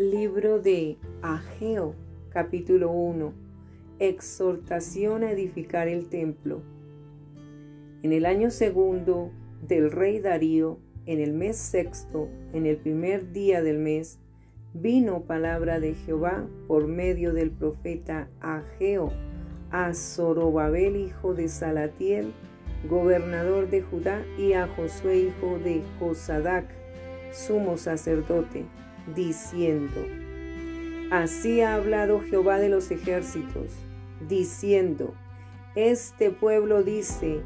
Libro de Ageo, capítulo 1. Exhortación a edificar el templo. En el año segundo del rey Darío, en el mes sexto, en el primer día del mes, vino palabra de Jehová por medio del profeta Ageo a Zorobabel, hijo de Salatiel, gobernador de Judá, y a Josué, hijo de Josadac, sumo sacerdote, diciendo, Así ha hablado Jehová de los ejércitos, diciendo, Este pueblo dice,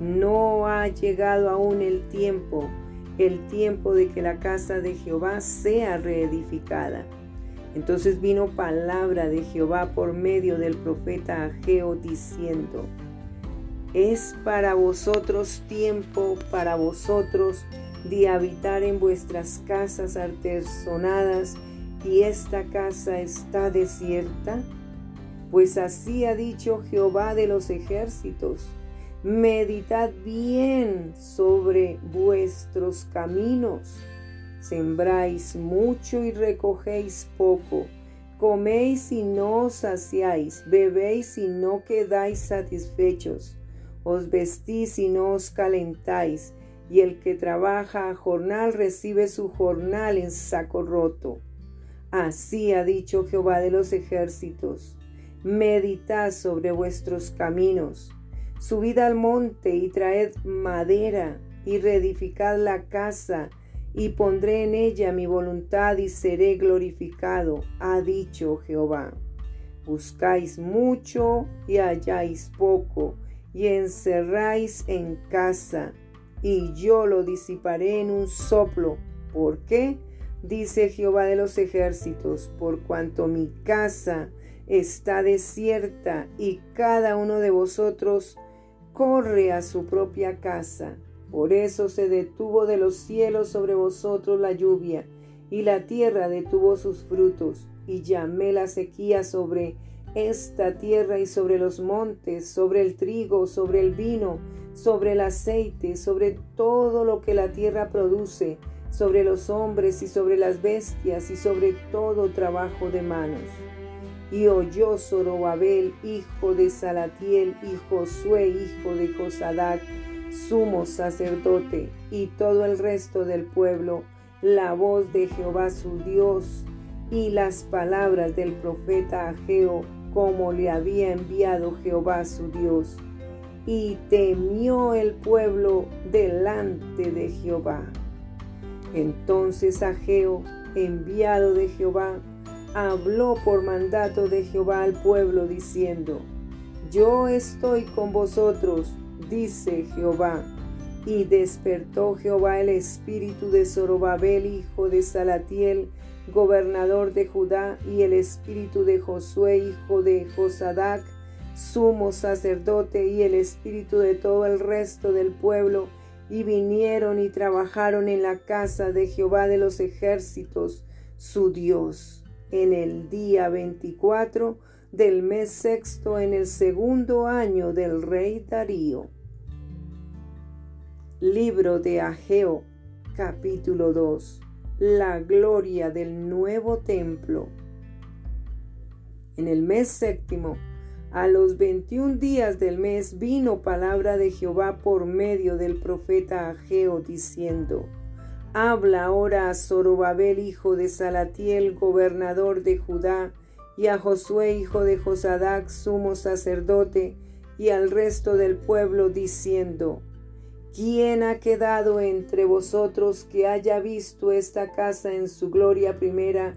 no ha llegado aún el tiempo, el tiempo de que la casa de Jehová sea reedificada. Entonces vino palabra de Jehová por medio del profeta Ageo diciendo, es para vosotros tiempo, para vosotros de habitar en vuestras casas artesonadas y esta casa está desierta? Pues así ha dicho Jehová de los ejércitos. Meditad bien sobre vuestros caminos. Sembráis mucho y recogéis poco. Coméis y no os saciáis. Bebéis y no quedáis satisfechos os vestís y no os calentáis, y el que trabaja a jornal recibe su jornal en saco roto. Así ha dicho Jehová de los ejércitos. Meditad sobre vuestros caminos. Subid al monte y traed madera y reedificad la casa y pondré en ella mi voluntad y seré glorificado, ha dicho Jehová. Buscáis mucho y halláis poco y encerráis en casa, y yo lo disiparé en un soplo. ¿Por qué? Dice Jehová de los ejércitos, por cuanto mi casa está desierta y cada uno de vosotros corre a su propia casa. Por eso se detuvo de los cielos sobre vosotros la lluvia, y la tierra detuvo sus frutos, y llamé la sequía sobre esta tierra y sobre los montes, sobre el trigo, sobre el vino, sobre el aceite, sobre todo lo que la tierra produce, sobre los hombres y sobre las bestias y sobre todo trabajo de manos. Y oyó Zorobabel, hijo de Salatiel, y Josué, hijo de Josadac, sumo sacerdote, y todo el resto del pueblo, la voz de Jehová su Dios, y las palabras del profeta Ageo, como le había enviado Jehová su Dios. Y temió el pueblo delante de Jehová. Entonces Ageo, enviado de Jehová, habló por mandato de Jehová al pueblo diciendo, Yo estoy con vosotros, dice Jehová. Y despertó Jehová el espíritu de Zorobabel, hijo de Salatiel, gobernador de Judá, y el espíritu de Josué, hijo de Josadac, sumo sacerdote, y el espíritu de todo el resto del pueblo, y vinieron y trabajaron en la casa de Jehová de los ejércitos, su Dios, en el día veinticuatro del mes sexto, en el segundo año del rey Darío. Libro de Ageo, capítulo 2 la gloria del nuevo templo. En el mes séptimo, a los veintiún días del mes, vino palabra de Jehová por medio del profeta Ageo, diciendo, Habla ahora a Zorobabel, hijo de Salatiel, gobernador de Judá, y a Josué, hijo de Josadac, sumo sacerdote, y al resto del pueblo, diciendo, ¿Quién ha quedado entre vosotros que haya visto esta casa en su gloria primera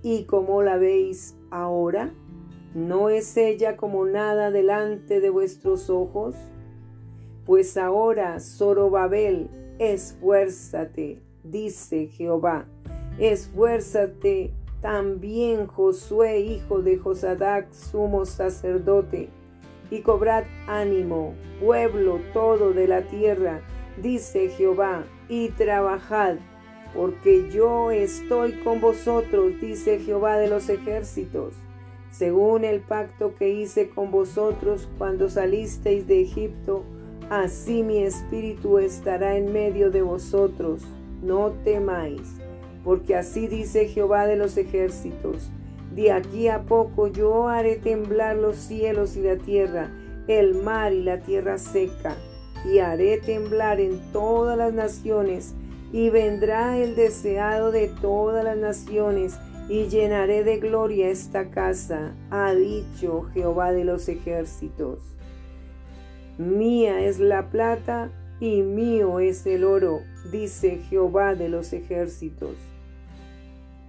y como la veis ahora? ¿No es ella como nada delante de vuestros ojos? Pues ahora, Zorobabel, esfuérzate, dice Jehová, esfuérzate también Josué, hijo de Josadac, sumo sacerdote, y cobrad ánimo, pueblo todo de la tierra, dice Jehová, y trabajad, porque yo estoy con vosotros, dice Jehová de los ejércitos, según el pacto que hice con vosotros cuando salisteis de Egipto, así mi espíritu estará en medio de vosotros, no temáis porque así dice Jehová de los ejércitos. De aquí a poco yo haré temblar los cielos y la tierra, el mar y la tierra seca, y haré temblar en todas las naciones, y vendrá el deseado de todas las naciones, y llenaré de gloria esta casa, ha dicho Jehová de los ejércitos. Mía es la plata y mío es el oro, dice Jehová de los ejércitos.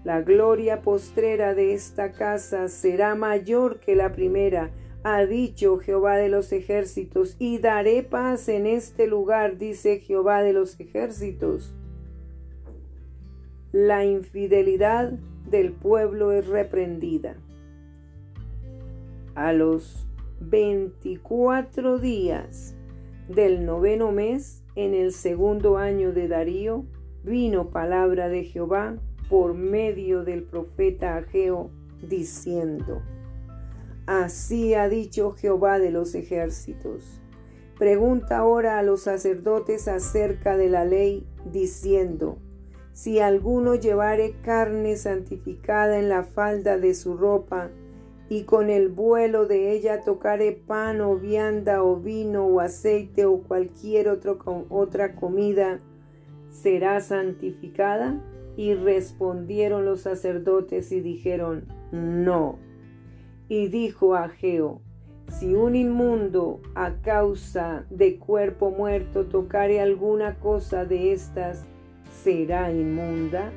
La gloria postrera de esta casa será mayor que la primera, ha dicho Jehová de los ejércitos, y daré paz en este lugar, dice Jehová de los ejércitos. La infidelidad del pueblo es reprendida. A los veinticuatro días del noveno mes, en el segundo año de Darío, vino palabra de Jehová por medio del profeta Ageo, diciendo, Así ha dicho Jehová de los ejércitos. Pregunta ahora a los sacerdotes acerca de la ley, diciendo, Si alguno llevare carne santificada en la falda de su ropa, y con el vuelo de ella tocare pan o vianda o vino o aceite o cualquier otra comida, ¿será santificada? Y respondieron los sacerdotes y dijeron, no. Y dijo Ageo, si un inmundo a causa de cuerpo muerto tocare alguna cosa de estas, ¿será inmunda?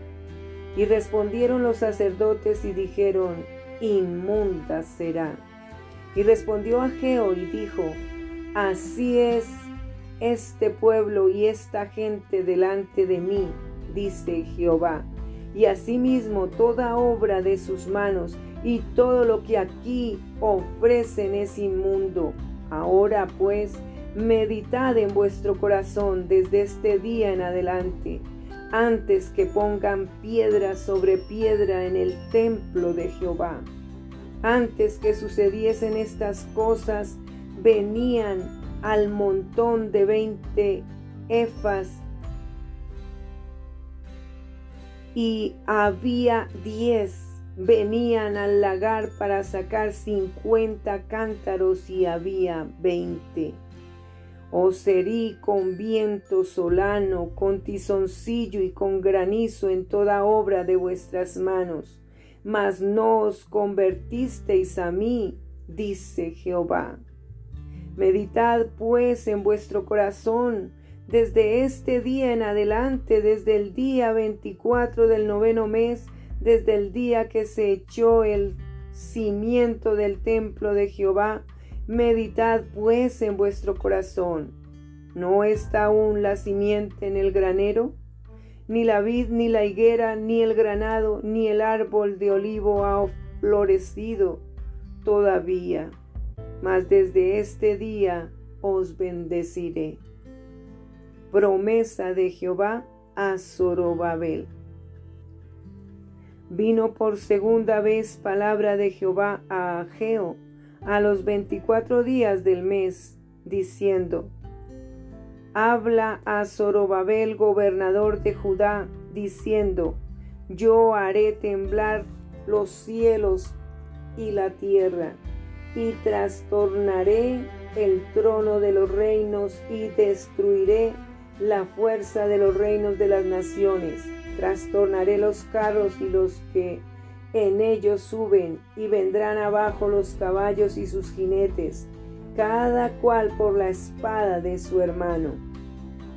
Y respondieron los sacerdotes y dijeron, inmunda será. Y respondió Ageo y dijo, así es este pueblo y esta gente delante de mí, dice Jehová. Y asimismo toda obra de sus manos y todo lo que aquí ofrecen es inmundo. Ahora pues, meditad en vuestro corazón desde este día en adelante antes que pongan piedra sobre piedra en el templo de Jehová. Antes que sucediesen estas cosas, venían al montón de veinte efas y había diez. Venían al lagar para sacar cincuenta cántaros y había veinte o serí con viento solano, con tizoncillo y con granizo en toda obra de vuestras manos. Mas no os convertisteis a mí, dice Jehová. Meditad pues en vuestro corazón desde este día en adelante, desde el día veinticuatro del noveno mes, desde el día que se echó el cimiento del templo de Jehová, Meditad pues en vuestro corazón. ¿No está aún la simiente en el granero? Ni la vid, ni la higuera, ni el granado, ni el árbol de olivo ha florecido todavía. Mas desde este día os bendeciré. Promesa de Jehová a Zorobabel. Vino por segunda vez palabra de Jehová a Ageo a los veinticuatro días del mes, diciendo, Habla a Zorobabel, gobernador de Judá, diciendo, Yo haré temblar los cielos y la tierra, y trastornaré el trono de los reinos y destruiré la fuerza de los reinos de las naciones. Trastornaré los carros y los que en ellos suben y vendrán abajo los caballos y sus jinetes, cada cual por la espada de su hermano.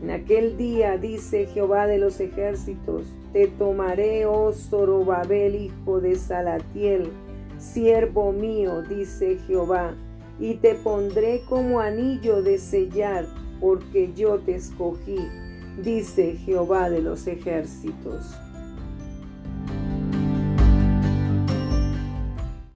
En aquel día, dice Jehová de los ejércitos, te tomaré, oh Zorobabel, hijo de Salatiel, siervo mío, dice Jehová, y te pondré como anillo de sellar, porque yo te escogí, dice Jehová de los ejércitos.